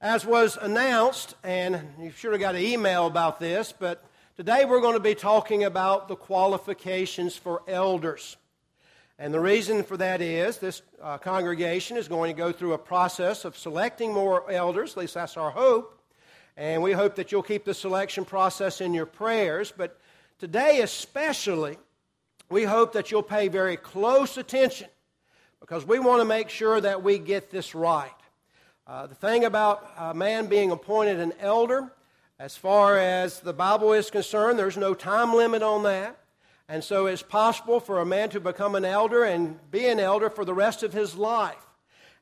As was announced, and you should have got an email about this, but today we're going to be talking about the qualifications for elders. And the reason for that is this uh, congregation is going to go through a process of selecting more elders, at least that's our hope. And we hope that you'll keep the selection process in your prayers. But today, especially, we hope that you'll pay very close attention because we want to make sure that we get this right. Uh, the thing about a man being appointed an elder, as far as the Bible is concerned, there's no time limit on that. And so it's possible for a man to become an elder and be an elder for the rest of his life.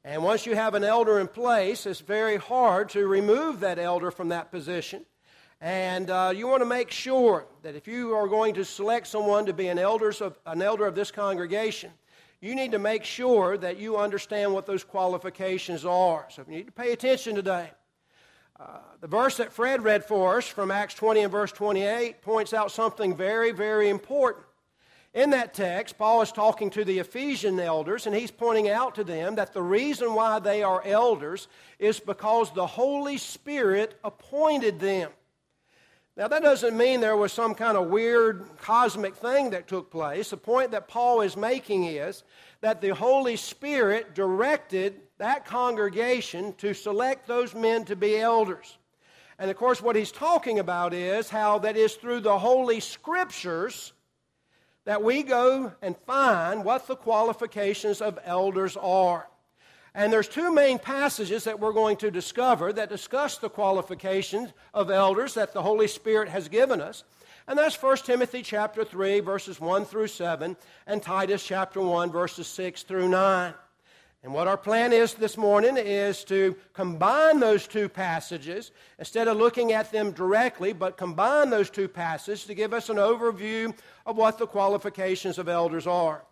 And once you have an elder in place, it's very hard to remove that elder from that position. And uh, you want to make sure that if you are going to select someone to be an, elders of, an elder of this congregation, you need to make sure that you understand what those qualifications are. So you need to pay attention today. Uh, the verse that Fred read for us from Acts 20 and verse 28 points out something very, very important. In that text, Paul is talking to the Ephesian elders, and he's pointing out to them that the reason why they are elders is because the Holy Spirit appointed them. Now, that doesn't mean there was some kind of weird cosmic thing that took place. The point that Paul is making is that the Holy Spirit directed that congregation to select those men to be elders. And of course, what he's talking about is how that is through the Holy Scriptures that we go and find what the qualifications of elders are. And there's two main passages that we're going to discover that discuss the qualifications of elders that the Holy Spirit has given us. And that's 1 Timothy chapter 3 verses 1 through 7 and Titus chapter 1 verses 6 through 9. And what our plan is this morning is to combine those two passages instead of looking at them directly, but combine those two passages to give us an overview of what the qualifications of elders are.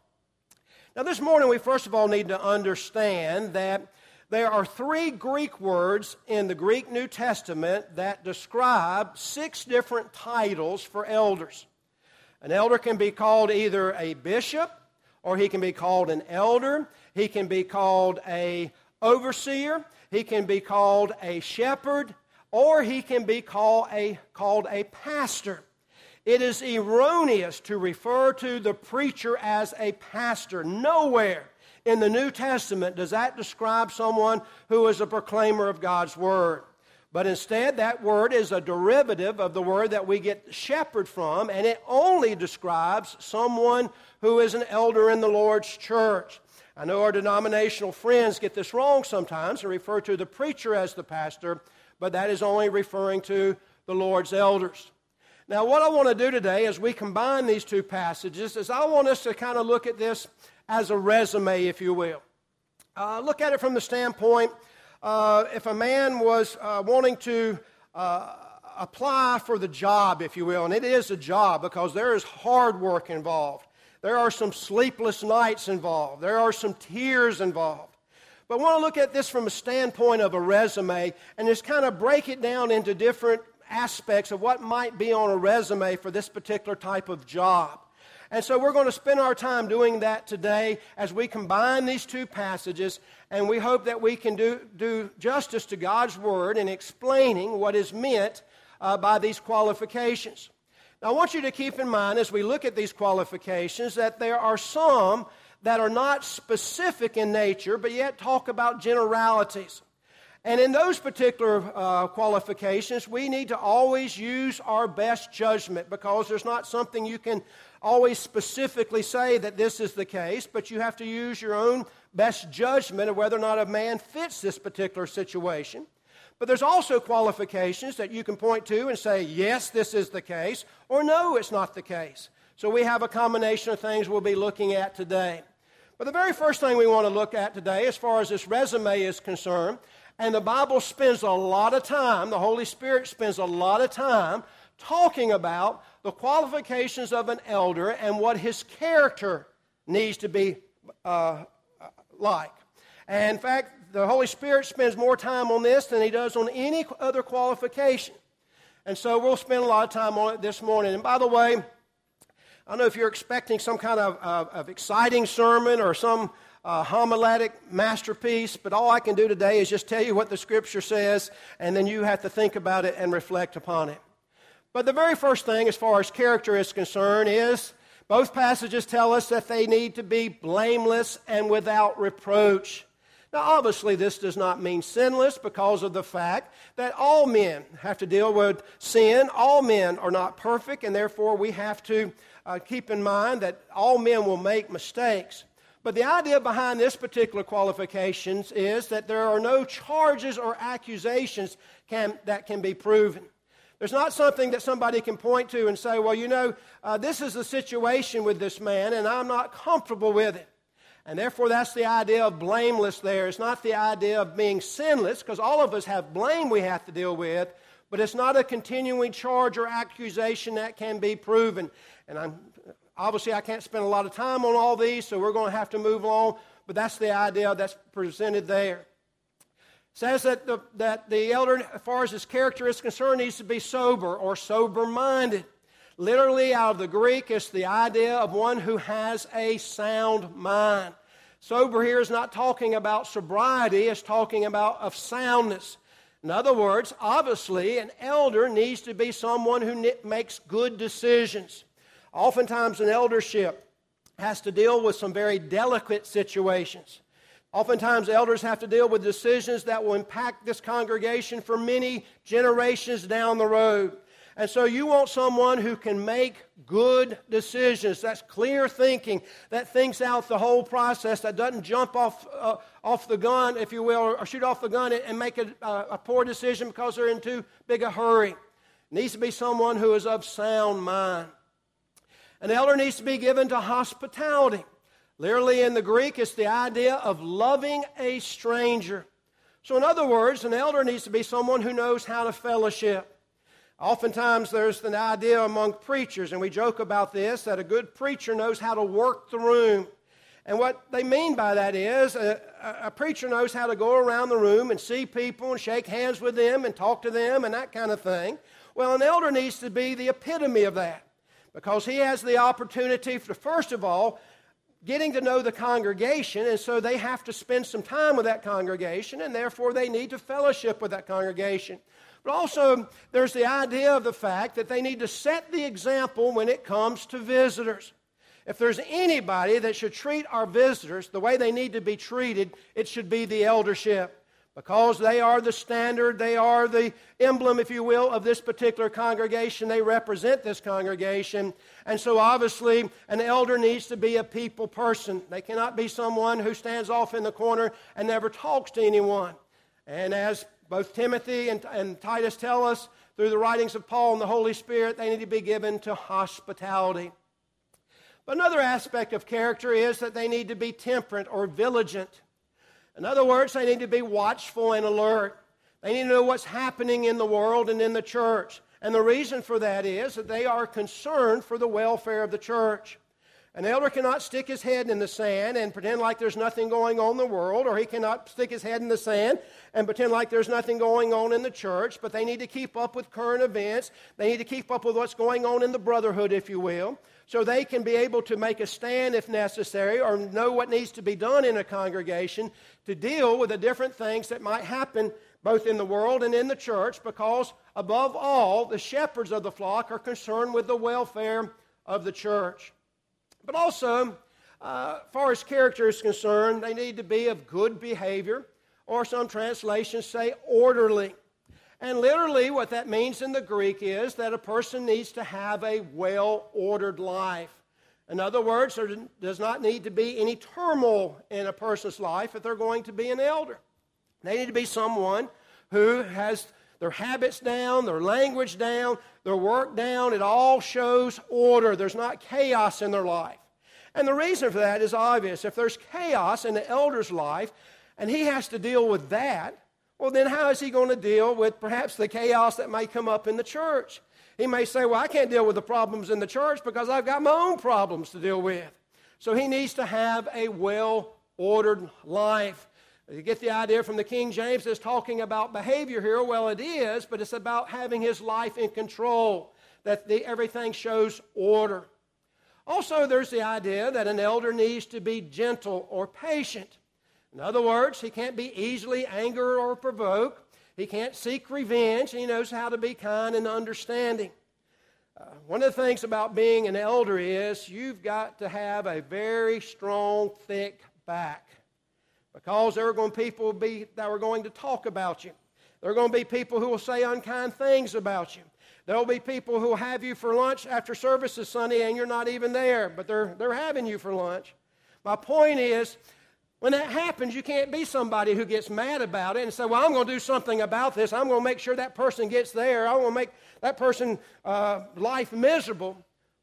Now, this morning, we first of all need to understand that there are three Greek words in the Greek New Testament that describe six different titles for elders. An elder can be called either a bishop, or he can be called an elder, he can be called a overseer, he can be called a shepherd, or he can be called a, called a pastor. It is erroneous to refer to the preacher as a pastor. Nowhere in the New Testament does that describe someone who is a proclaimer of God's word. But instead, that word is a derivative of the word that we get shepherd from, and it only describes someone who is an elder in the Lord's church. I know our denominational friends get this wrong sometimes and refer to the preacher as the pastor, but that is only referring to the Lord's elders. Now, what I want to do today as we combine these two passages is I want us to kind of look at this as a resume, if you will. Uh, look at it from the standpoint uh, if a man was uh, wanting to uh, apply for the job, if you will, and it is a job because there is hard work involved. There are some sleepless nights involved. There are some tears involved. But I want to look at this from a standpoint of a resume and just kind of break it down into different aspects of what might be on a resume for this particular type of job. And so we're going to spend our time doing that today as we combine these two passages, and we hope that we can do, do justice to God's Word in explaining what is meant uh, by these qualifications. Now, I want you to keep in mind as we look at these qualifications that there are some that are not specific in nature, but yet talk about generalities. And in those particular uh, qualifications, we need to always use our best judgment because there's not something you can always specifically say that this is the case, but you have to use your own best judgment of whether or not a man fits this particular situation. But there's also qualifications that you can point to and say, yes, this is the case, or no, it's not the case. So we have a combination of things we'll be looking at today. But the very first thing we want to look at today, as far as this resume is concerned, and the Bible spends a lot of time, the Holy Spirit spends a lot of time talking about the qualifications of an elder and what his character needs to be uh, like. And in fact, the Holy Spirit spends more time on this than he does on any other qualification. And so we'll spend a lot of time on it this morning. And by the way, I don't know if you're expecting some kind of, of, of exciting sermon or some uh, homiletic masterpiece, but all I can do today is just tell you what the Scripture says, and then you have to think about it and reflect upon it. But the very first thing, as far as character is concerned, is both passages tell us that they need to be blameless and without reproach. Now, obviously, this does not mean sinless because of the fact that all men have to deal with sin. All men are not perfect, and therefore we have to uh, keep in mind that all men will make mistakes. But the idea behind this particular qualifications is that there are no charges or accusations can, that can be proven. There's not something that somebody can point to and say, well, you know, uh, this is the situation with this man, and I'm not comfortable with it. And therefore, that's the idea of blameless there. It's not the idea of being sinless, because all of us have blame we have to deal with, but it's not a continuing charge or accusation that can be proven. And I'm, obviously, I can't spend a lot of time on all these, so we're going to have to move on, but that's the idea that's presented there. It says that the, that the elder, as far as his character is concerned, needs to be sober or sober minded. Literally, out of the Greek, it's the idea of one who has a sound mind. Sober here is not talking about sobriety, it's talking about of soundness. In other words, obviously, an elder needs to be someone who makes good decisions. Oftentimes, an eldership has to deal with some very delicate situations. Oftentimes, elders have to deal with decisions that will impact this congregation for many generations down the road. And so you want someone who can make good decisions. That's clear thinking, that thinks out the whole process, that doesn't jump off, uh, off the gun, if you will, or shoot off the gun and make a, a poor decision because they're in too big a hurry. It needs to be someone who is of sound mind. An elder needs to be given to hospitality. Literally in the Greek, it's the idea of loving a stranger. So, in other words, an elder needs to be someone who knows how to fellowship. Oftentimes, there's an idea among preachers, and we joke about this, that a good preacher knows how to work the room. And what they mean by that is a, a, preacher knows how to go around the room and see people and shake hands with them and talk to them and that kind of thing. Well, an elder needs to be the epitome of that because he has the opportunity to, first of all, getting to know the congregation, and so they have to spend some time with that congregation, and therefore they need to fellowship with that congregation. But also, there's the idea of the fact that they need to set the example when it comes to visitors. If there's anybody that should treat our visitors the way they need to be treated, it should be the eldership. Because they are the standard, they are the emblem, if you will, of this particular congregation. They represent this congregation. And so, obviously, an elder needs to be a people person. They cannot be someone who stands off in the corner and never talks to anyone. And as both Timothy and, and Titus tell us through the writings of Paul and the Holy Spirit, they need to be given to hospitality. But another aspect of character is that they need to be temperate or vigilant. In other words, they need to be watchful and alert. They need to know what's happening in the world and in the church. And the reason for that is that they are concerned for the welfare of the church. An elder cannot stick his head in the sand and pretend like there's nothing going on in the world, or he cannot stick his head in the sand and pretend like there's nothing going on in the church, but they need to keep up with current events. They need to keep up with what's going on in the brotherhood, if you will, so they can be able to make a stand if necessary or know what needs to be done in a congregation to deal with the different things that might happen both in the world and in the church, because above all, the shepherds of the flock are concerned with the welfare of the church. But also, uh, far as character is concerned, they need to be of good behavior, or some translations say orderly. And literally, what that means in the Greek is that a person needs to have a well ordered life. In other words, there does not need to be any turmoil in a person's life if they're going to be an elder. They need to be someone who has their habits down, their language down, their work down. It all shows order. There's not chaos in their life. And the reason for that is obvious. If there's chaos in the elder's life and he has to deal with that, well, then how is he going to deal with perhaps the chaos that may come up in the church? He may say, Well, I can't deal with the problems in the church because I've got my own problems to deal with. So he needs to have a well ordered life. You get the idea from the King James, it's talking about behavior here. Well, it is, but it's about having his life in control, that the, everything shows order. Also, there's the idea that an elder needs to be gentle or patient. In other words, he can't be easily angered or provoked. He can't seek revenge. He knows how to be kind and understanding. Uh, one of the things about being an elder is you've got to have a very strong, thick back because there are going to be people be that are going to talk about you. There are going to be people who will say unkind things about you. There will be people who will have you for lunch after services Sunday and you're not even there, but they're, they're having you for lunch. My point is, when that happens, you can't be somebody who gets mad about it and say, Well, I'm going to do something about this. I'm going to make sure that person gets there. I want to make that person's uh, life miserable.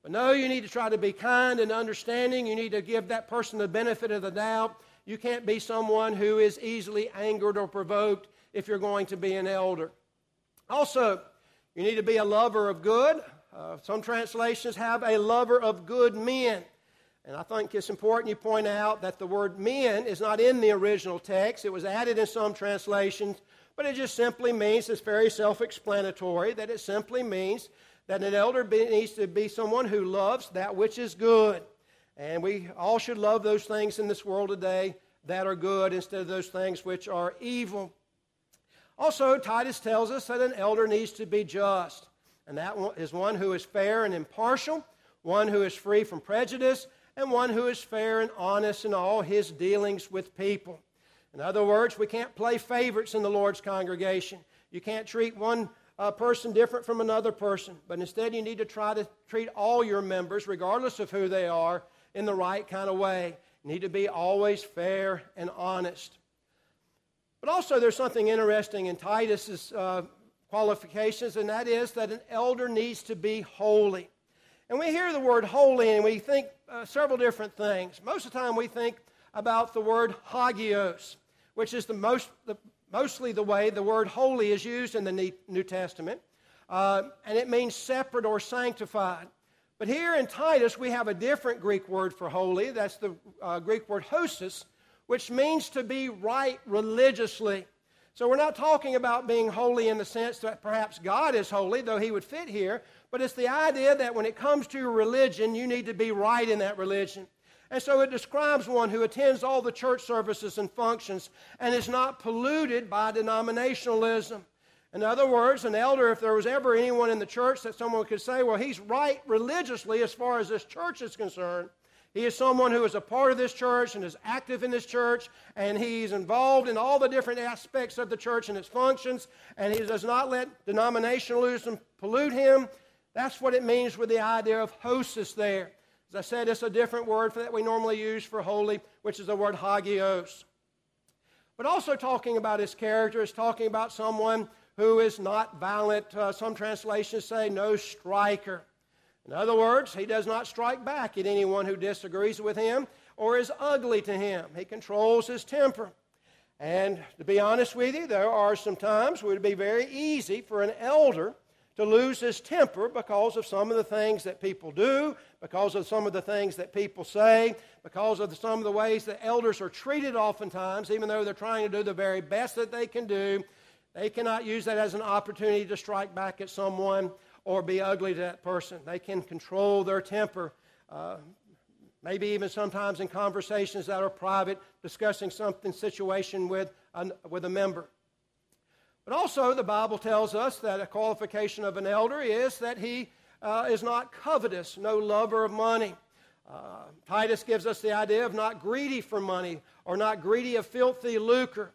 But no, you need to try to be kind and understanding. You need to give that person the benefit of the doubt. You can't be someone who is easily angered or provoked if you're going to be an elder. Also, you need to be a lover of good. Uh, some translations have a lover of good men. And I think it's important you point out that the word men is not in the original text. It was added in some translations, but it just simply means, it's very self explanatory, that it simply means that an elder needs to be someone who loves that which is good. And we all should love those things in this world today that are good instead of those things which are evil. Also, Titus tells us that an elder needs to be just, and that is one who is fair and impartial, one who is free from prejudice, and one who is fair and honest in all his dealings with people. In other words, we can't play favorites in the Lord's congregation. You can't treat one uh, person different from another person, but instead you need to try to treat all your members, regardless of who they are, in the right kind of way. You need to be always fair and honest. But also, there's something interesting in Titus's uh, qualifications, and that is that an elder needs to be holy. And we hear the word holy and we think uh, several different things. Most of the time we think about the word hagios, which is the most, the, mostly the way the word holy is used in the New Testament. Uh, and it means separate or sanctified. But here in Titus, we have a different Greek word for holy. That's the uh, Greek word hosios, which means to be right religiously. So we're not talking about being holy in the sense that perhaps God is holy, though he would fit here, but it's the idea that when it comes to religion, you need to be right in that religion. And so it describes one who attends all the church services and functions and is not polluted by denominationalism. In other words, an elder, if there was ever anyone in the church that someone could say, well, he's right religiously as far as this church is concerned, he is someone who is a part of this church and is active in this church, and he's involved in all the different aspects of the church and its functions, and he does not let denominationalism pollute him. That's what it means with the idea of hosios there. As I said, it's a different word for that we normally use for holy, which is the word hagios. But also talking about his character is talking about someone who is not violent. Uh, some translations say no striker. In other words, he does not strike back at anyone who disagrees with him or is ugly to him. He controls his temper. And to be honest with you, there are some times where it would be very easy for an elder to lose his temper because of some of the things that people do, because of some of the things that people say, because of some of the ways that elders are treated oftentimes, even though they're trying to do the very best that they can do. They cannot use that as an opportunity to strike back at someone or be ugly to that person. They can control their temper, uh, maybe even sometimes in conversations that are private, discussing something, situation with a, with a member. Also, the Bible tells us that a qualification of an elder is that he uh, is not covetous, no lover of money. Uh, Titus gives us the idea of not greedy for money or not greedy of filthy lucre.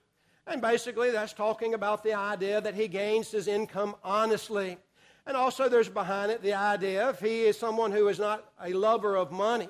And basically, that's talking about the idea that he gains his income honestly. And also, there's behind it the idea if he is someone who is not a lover of money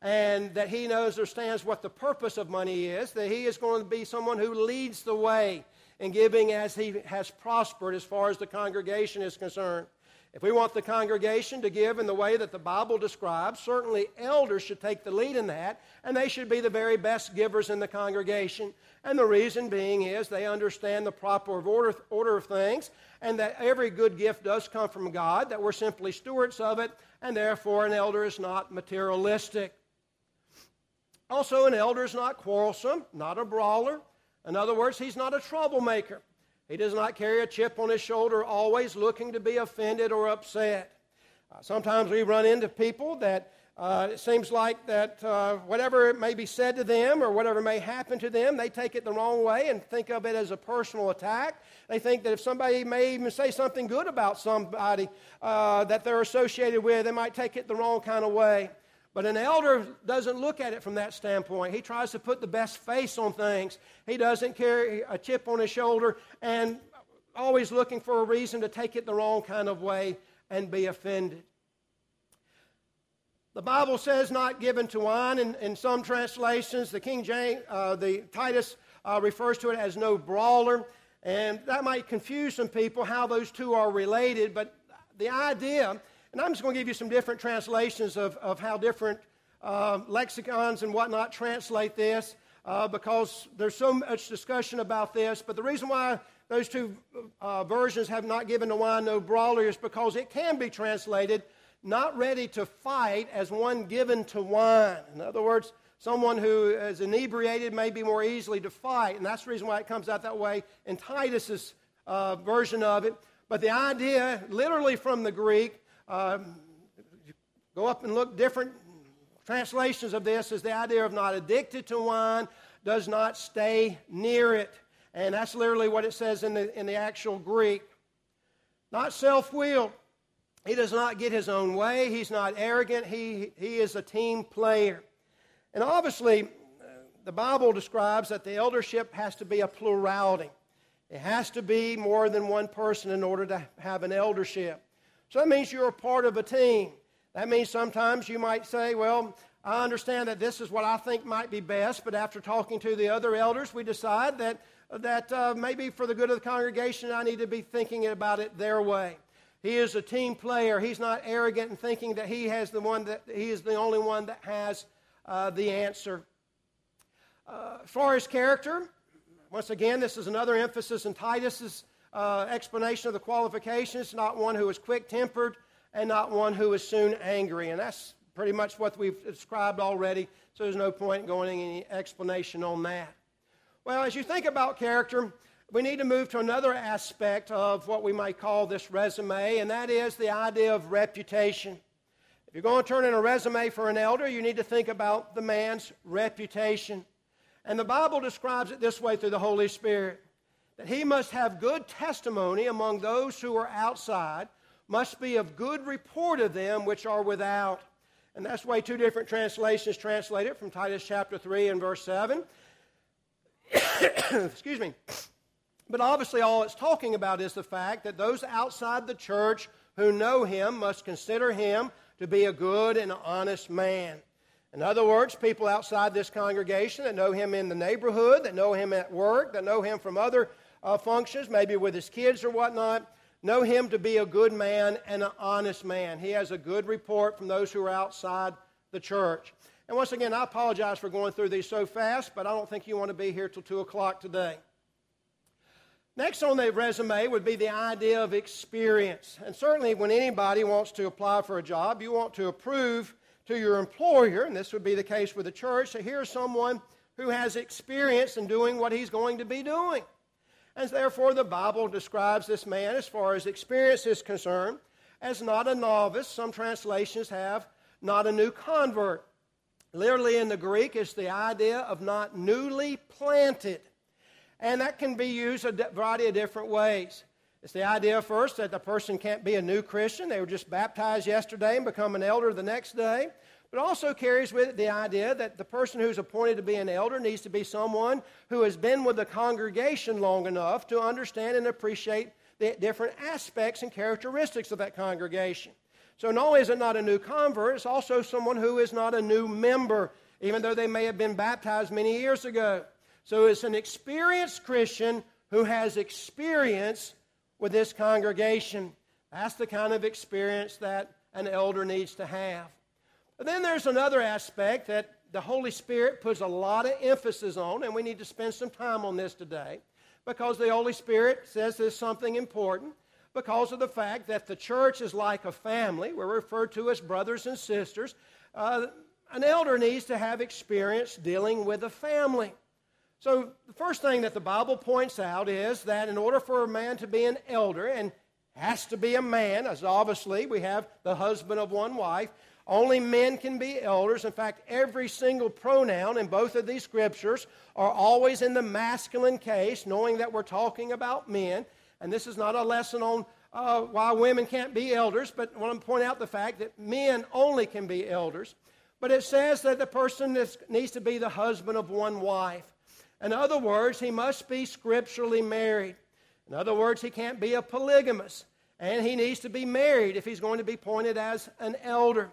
and that he knows understands what the purpose of money is, that he is going to be someone who leads the way in giving as he has prospered as far as the congregation is concerned. If we want the congregation to give in the way that the Bible describes, certainly elders should take the lead in that, and they should be the very best givers in the congregation. And the reason being is they understand the proper order, order of things, and that every good gift does come from God, that we're simply stewards of it, and therefore an elder is not materialistic. Also, an elder is not quarrelsome, not a brawler, in other words, he's not a troublemaker. He does not carry a chip on his shoulder, always looking to be offended or upset. Uh, sometimes we run into people that Uh, it seems like that uh, whatever may be said to them or whatever may happen to them, they take it the wrong way and think of it as a personal attack. They think that if somebody may even say something good about somebody uh, that they're associated with, they might take it the wrong kind of way. But an elder doesn't look at it from that standpoint. He tries to put the best face on things. He doesn't carry a chip on his shoulder and always looking for a reason to take it the wrong kind of way and be offended. The Bible says not given to wine in, in some translations. The King James, uh, the Titus uh, refers to it as no brawler. And that might confuse some people how those two are related, but the idea, and I'm just going to give you some different translations of, of how different uh, lexicons and whatnot translate this uh, because there's so much discussion about this. But the reason why those two uh, versions have not given to wine no brawler is because it can be translated not ready to fight as one given to wine. In other words, someone who is inebriated may be more easily to fight, and that's the reason why it comes out that way in Titus's uh, version of it. But the idea, literally from the Greek, um, go up and look different translations of this, is the idea of not addicted to wine, does not stay near it. And that's literally what it says in the, in the actual Greek. Not self willed. He does not get his own way. He's not arrogant. He, he is a team player. And obviously, the Bible describes that the eldership has to be a plurality. It has to be more than one person in order to have an eldership. So that means you're a part of a team. That means sometimes you might say, well, I understand that this is what I think might be best, but after talking to the other elders, we decide that, that uh, maybe for the good of the congregation, I need to be thinking about it their way. He is a team player. He's not arrogant in thinking that he has the one that he is the only one that has uh, the answer. Uh, as far as character, once again, this is another emphasis in Titus's uh, explanation of the qualifications. Not one who is quick-tempered, and not one who is soon angry. And that's pretty much what we've described already. So there's no point in going any explanation on that. Well, as you think about character, we need to move to another aspect of what we might call this resume, and that is the idea of reputation. If you're going to turn in a resume for an elder, you need to think about the man's reputation. And the Bible describes it this way through the Holy Spirit that he must have good testimony among those who are outside, must be of good report of them which are without. And that's why two different translations translate it from Titus chapter 3 and verse 7. Excuse me. But obviously, all it's talking about is the fact that those outside the church who know him must consider him to be a good and honest man. In other words, people outside this congregation that know him in the neighborhood, that know him at work, that know him from other uh, functions, maybe with his kids or whatnot, know him to be a good man and an honest man. He has a good report from those who are outside the church. And once again, I apologize for going through these so fast, but I don't think you want to be here till 2 o'clock today. Next on the resume would be the idea of experience. And certainly, when anybody wants to apply for a job, you want to approve to your employer, and this would be the case with the church, that here's someone who has experience in doing what he's going to be doing. And therefore, the Bible describes this man, as far as experience is concerned, as not a novice. Some translations have not a new convert. Literally in the Greek, it's the idea of not newly planted. And that can be used a variety of different ways. It's the idea first that the person can't be a new Christian. They were just baptized yesterday and become an elder the next day. But also carries with it the idea that the person who's appointed to be an elder needs to be someone who has been with the congregation long enough to understand and appreciate the different aspects and characteristics of that congregation. So not only is it not a new convert, it's also someone who is not a new member, even though they may have been baptized many years ago. So it's an experienced Christian who has experience with this congregation. That's the kind of experience that an elder needs to have. But then there's another aspect that the Holy Spirit puts a lot of emphasis on, and we need to spend some time on this today because the Holy Spirit says there's something important because of the fact that the church is like a family. We're referred to as brothers and sisters. Uh, an elder needs to have experience dealing with a family. So, the first thing that the Bible points out is that in order for a man to be an elder, and has to be a man, as obviously we have the husband of one wife, Only men can be elders. In fact, every single pronoun in both of these scriptures are always in the masculine case, knowing that we're talking about men. And this is not a lesson on uh, why women can't be elders, but I want to point out the fact that men only can be elders. But it says that the person needs to be the husband of one wife. In other words, he must be scripturally married. In other words, he can't be a polygamist. And he needs to be married if he's going to be pointed as an elder.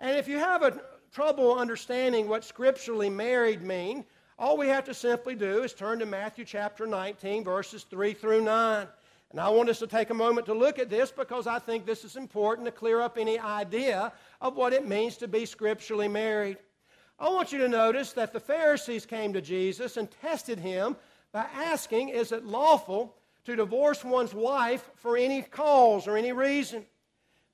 And if you have a trouble understanding what scripturally married mean, all we have to simply do is turn to Matthew chapter 19, verses 3 through 9. And I want us to take a moment to look at this because I think this is important to clear up any idea of what it means to be scripturally married. I want you to notice that the Pharisees came to Jesus and tested him by asking, Is it lawful to divorce one's wife for any cause or any reason?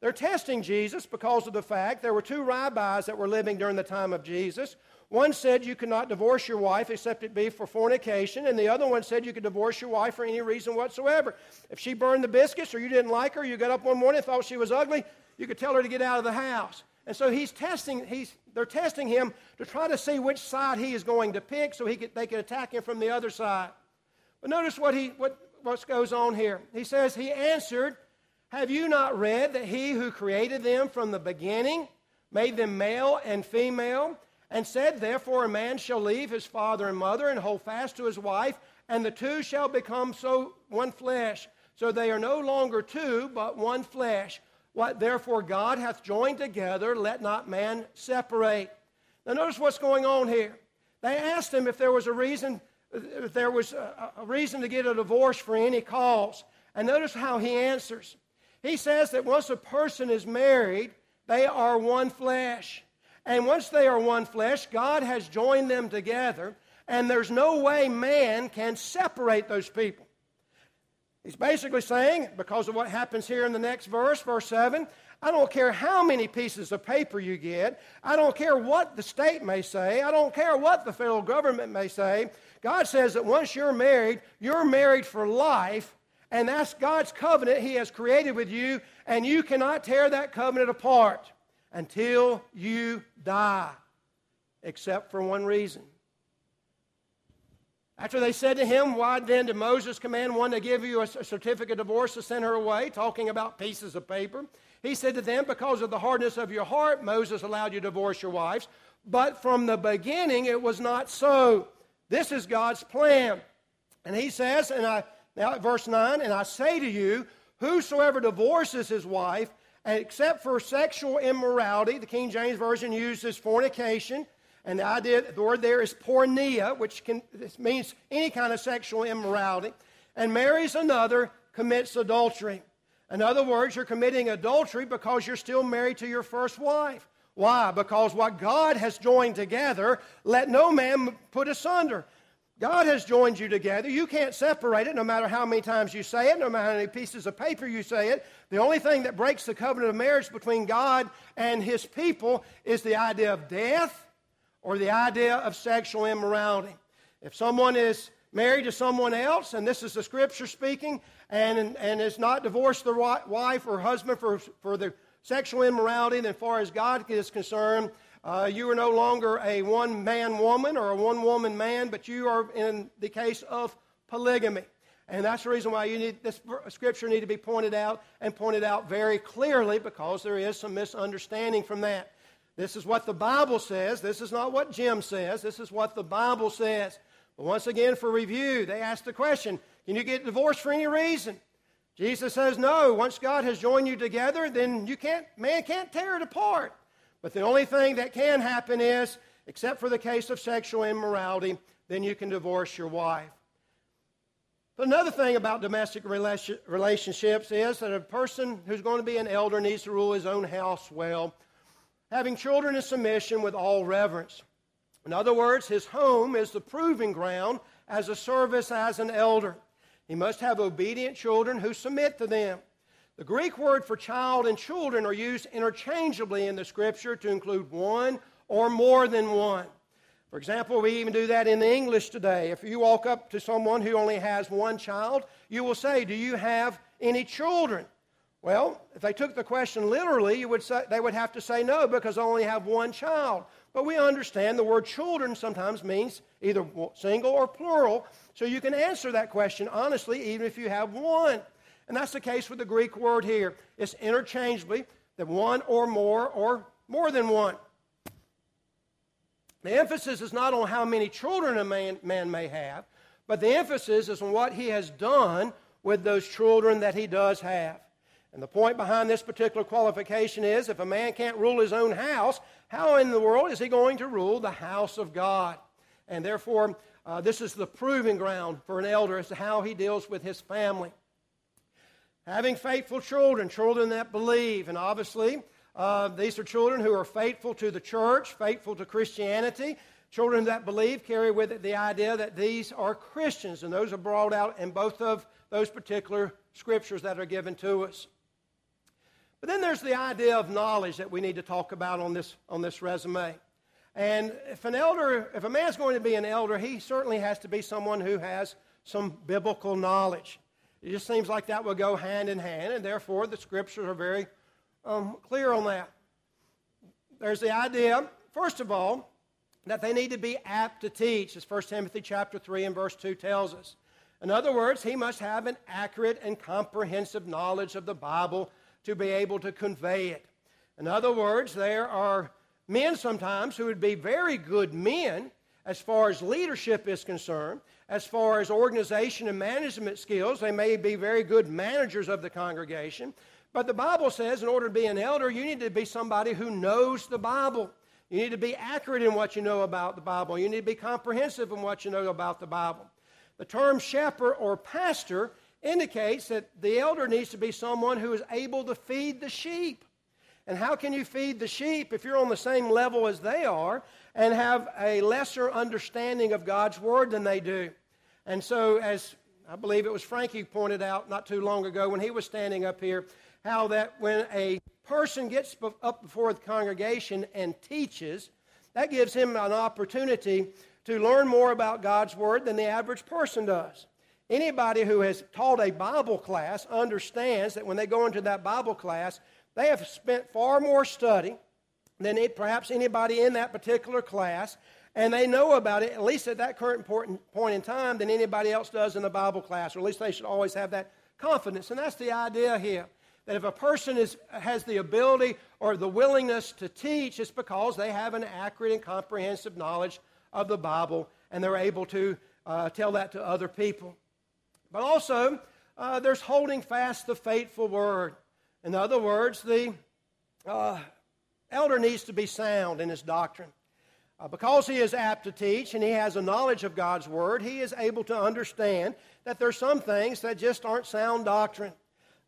They're testing Jesus because of the fact there were two rabbis that were living during the time of Jesus. One said you could not divorce your wife except it be for fornication, and the other one said you could divorce your wife for any reason whatsoever. If she burned the biscuits or you didn't like her, you got up one morning and thought she was ugly, you could tell her to get out of the house. And so he's testing, he's, they're testing him to try to see which side he is going to pick so he could, they could attack him from the other side. But notice what, he, what, what goes on here. He says, He answered, Have you not read that he who created them from the beginning made them male and female? And said, Therefore a man shall leave his father and mother and hold fast to his wife, and the two shall become so one flesh. So they are no longer two, but one flesh. What therefore God hath joined together, let not man separate. Now notice what's going on here. They asked him if there was a reason, if there was a, a reason to get a divorce for any cause. And notice how he answers. He says that once a person is married, they are one flesh. And once they are one flesh, God has joined them together, and there's no way man can separate those people. He's basically saying, because of what happens here in the next verse, verse 7, I don't care how many pieces of paper you get. I don't care what the state may say. I don't care what the federal government may say. God says that once you're married, you're married for life, and that's God's covenant He has created with you, and you cannot tear that covenant apart until you die, except for one reason after they said to him, Why then did Moses command one to give you a certificate of divorce to send her away, talking about pieces of paper? He said to them, Because of the hardness of your heart, Moses allowed you to divorce your wives. But from the beginning, it was not so. This is God's plan. And he says, and I, now at verse 9, and I say to you, whosoever divorces his wife, except for sexual immorality, the King James Version uses fornication, and the idea, the word there is porneia, which can, means any kind of sexual immorality, and marries another, commits adultery. In other words, you're committing adultery because you're still married to your first wife. Why? Because what God has joined together, let no man put asunder. God has joined you together. You can't separate it no matter how many times you say it, no matter how many pieces of paper you say it. The only thing that breaks the covenant of marriage between God and his people is the idea of death or the idea of sexual immorality. If someone is married to someone else, and this is the scripture speaking, and, and is not divorced their wife or husband for, for the sexual immorality, then, as far as God is concerned, uh, you are no longer a one man woman or a one woman man, but you are in the case of polygamy. And that's the reason why you need this scripture need to be pointed out and pointed out very clearly because there is some misunderstanding from that. This is what the Bible says. This is not what Jim says. This is what the Bible says. But once again, for review, they ask the question Can you get divorced for any reason? Jesus says, No. Once God has joined you together, then you can't, man can't tear it apart. But the only thing that can happen is, except for the case of sexual immorality, then you can divorce your wife. But another thing about domestic relationships is that a person who's going to be an elder needs to rule his own house well having children in submission with all reverence. In other words, his home is the proving ground as a service as an elder. He must have obedient children who submit to them. The Greek word for child and children are used interchangeably in the scripture to include one or more than one. For example, we even do that in the English today. If you walk up to someone who only has one child, you will say, Do you have any children? Well, if they took the question literally, you would say, they would have to say no because they only have one child. But we understand the word children sometimes means either single or plural, so you can answer that question honestly even if you have one. And that's the case with the Greek word here. It's interchangeably that one or more or more than one. The emphasis is not on how many children a man, man may have, but the emphasis is on what he has done with those children that he does have. And the point behind this particular qualification is if a man can't rule his own house, how in the world is he going to rule the house of God? And therefore, uh, this is the proving ground for an elder as to how he deals with his family. Having faithful children, children that believe, and obviously, uh, these are children who are faithful to the church, faithful to Christianity. Children that believe carry with it the idea that these are Christians, and those are brought out in both of those particular scriptures that are given to us. But then there's the idea of knowledge that we need to talk about on this, on this resume. And if an elder, if a man's going to be an elder, he certainly has to be someone who has some biblical knowledge. It just seems like that will go hand in hand, and therefore the scriptures are very um, clear on that. There's the idea, first of all, that they need to be apt to teach, as 1 Timothy chapter 3 and verse 2 tells us. In other words, he must have an accurate and comprehensive knowledge of the Bible to be able to convey it. In other words, there are men sometimes who would be very good men as far as leadership is concerned, as far as organization and management skills. They may be very good managers of the congregation. But the Bible says in order to be an elder, you need to be somebody who knows the Bible. You need to be accurate in what you know about the Bible. You need to be comprehensive in what you know about the Bible. The term shepherd or pastor indicates that the elder needs to be someone who is able to feed the sheep. And how can you feed the sheep if you're on the same level as they are and have a lesser understanding of God's word than they do? And so, as I believe it was Frankie pointed out not too long ago when he was standing up here, how that when a person gets up before the congregation and teaches, that gives him an opportunity to learn more about God's word than the average person does. Anybody who has taught a Bible class understands that when they go into that Bible class, they have spent far more study than perhaps anybody in that particular class, and they know about it, at least at that current point in time, than anybody else does in the Bible class, or at least they should always have that confidence. And that's the idea here. That if a person is, has the ability or the willingness to teach, it's because they have an accurate and comprehensive knowledge of the Bible and they're able to uh, tell that to other people. But also, uh, there's holding fast the faithful word. In other words, the uh, elder needs to be sound in his doctrine. Uh, because he is apt to teach and he has a knowledge of God's word, he is able to understand that there's some things that just aren't sound doctrine.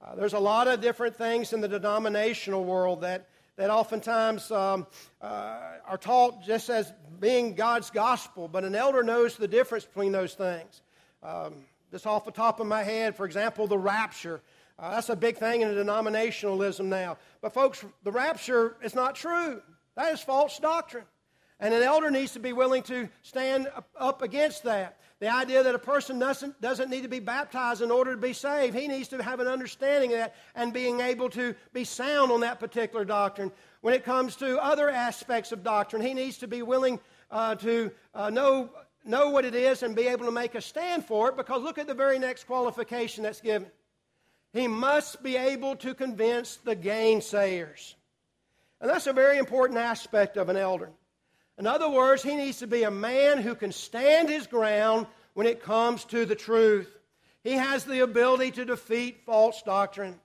Uh, there's a lot of different things in the denominational world that, that oftentimes um, uh, are taught just as being God's gospel, but an elder knows the difference between those things. Um, just off the top of my head, for example, the rapture. Uh, that's a big thing in denominationalism now. But, folks, the rapture is not true. That is false doctrine. And an elder needs to be willing to stand up against that. The idea that a person doesn't, doesn't need to be baptized in order to be saved. He needs to have an understanding of that and being able to be sound on that particular doctrine. When it comes to other aspects of doctrine, he needs to be willing uh, to uh, know, know what it is and be able to make a stand for it because look at the very next qualification that's given. He must be able to convince the gainsayers. And that's a very important aspect of an elder. In other words, he needs to be a man who can stand his ground when it comes to the truth. He has the ability to defeat false doctrine.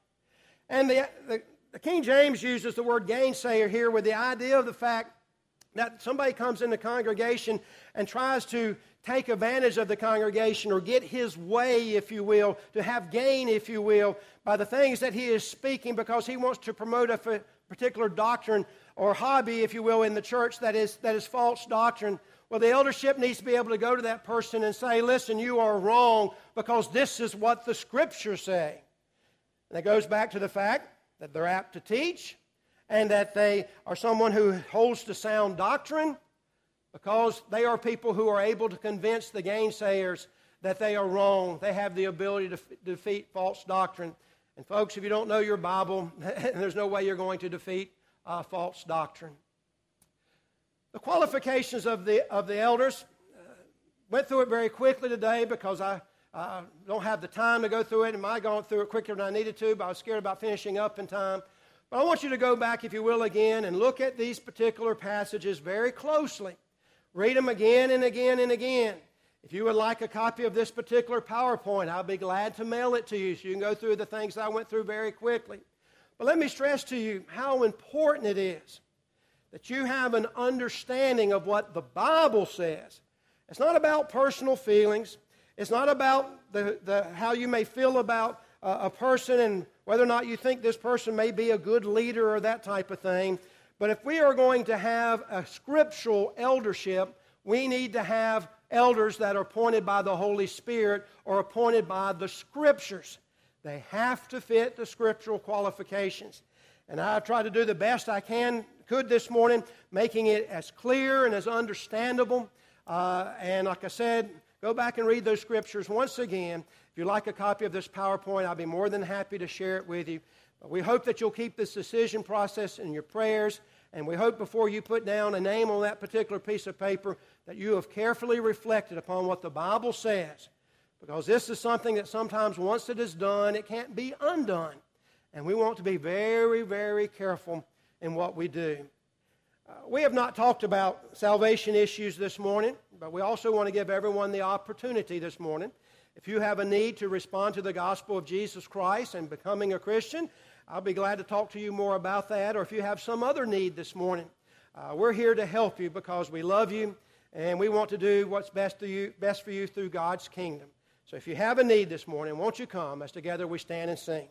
And the, the, the King James uses the word gainsayer here with the idea of the fact that somebody comes in the congregation and tries to take advantage of the congregation or get his way, if you will, to have gain, if you will, by the things that he is speaking because he wants to promote a particular doctrine or hobby, if you will, in the church that is, that is false doctrine. Well, the eldership needs to be able to go to that person and say, listen, you are wrong because this is what the scriptures say. And that goes back to the fact that they're apt to teach and that they are someone who holds to sound doctrine because they are people who are able to convince the gainsayers that they are wrong. They have the ability to f- defeat false doctrine. And, folks, if you don't know your Bible, there's no way you're going to defeat uh, false doctrine. The qualifications of the, of the elders uh, went through it very quickly today because I uh, don't have the time to go through it, and I gone through it quicker than I needed to, but I was scared about finishing up in time. But I want you to go back, if you will, again and look at these particular passages very closely. Read them again and again and again. If you would like a copy of this particular PowerPoint, I'll be glad to mail it to you so you can go through the things I went through very quickly. But let me stress to you how important it is that you have an understanding of what the Bible says. It's not about personal feelings. It's not about the, the, how you may feel about uh, a person and whether or not you think this person may be a good leader or that type of thing. But if we are going to have a scriptural eldership, we need to have elders that are appointed by the Holy Spirit or appointed by the Scriptures. They have to fit the scriptural qualifications. And I try to do the best I can, could this morning, making it as clear and as understandable. Uh, and like I said, go back and read those scriptures once again. If you'd like a copy of this PowerPoint, I'll be more than happy to share it with you. But we hope that you'll keep this decision process in your prayers. And we hope before you put down a name on that particular piece of paper that you have carefully reflected upon what the Bible says. Because this is something that sometimes, once it is done, it can't be undone. And we want to be very, very careful in what we do. Uh, we have not talked about salvation issues this morning, but we also want to give everyone the opportunity this morning. If you have a need to respond to the gospel of Jesus Christ and becoming a Christian, I'll be glad to talk to you more about that. Or if you have some other need this morning, uh, we're here to help you because we love you and we want to do what's best, you, best for you through God's kingdom. So if you have a need this morning, won't you come as together we stand and sing?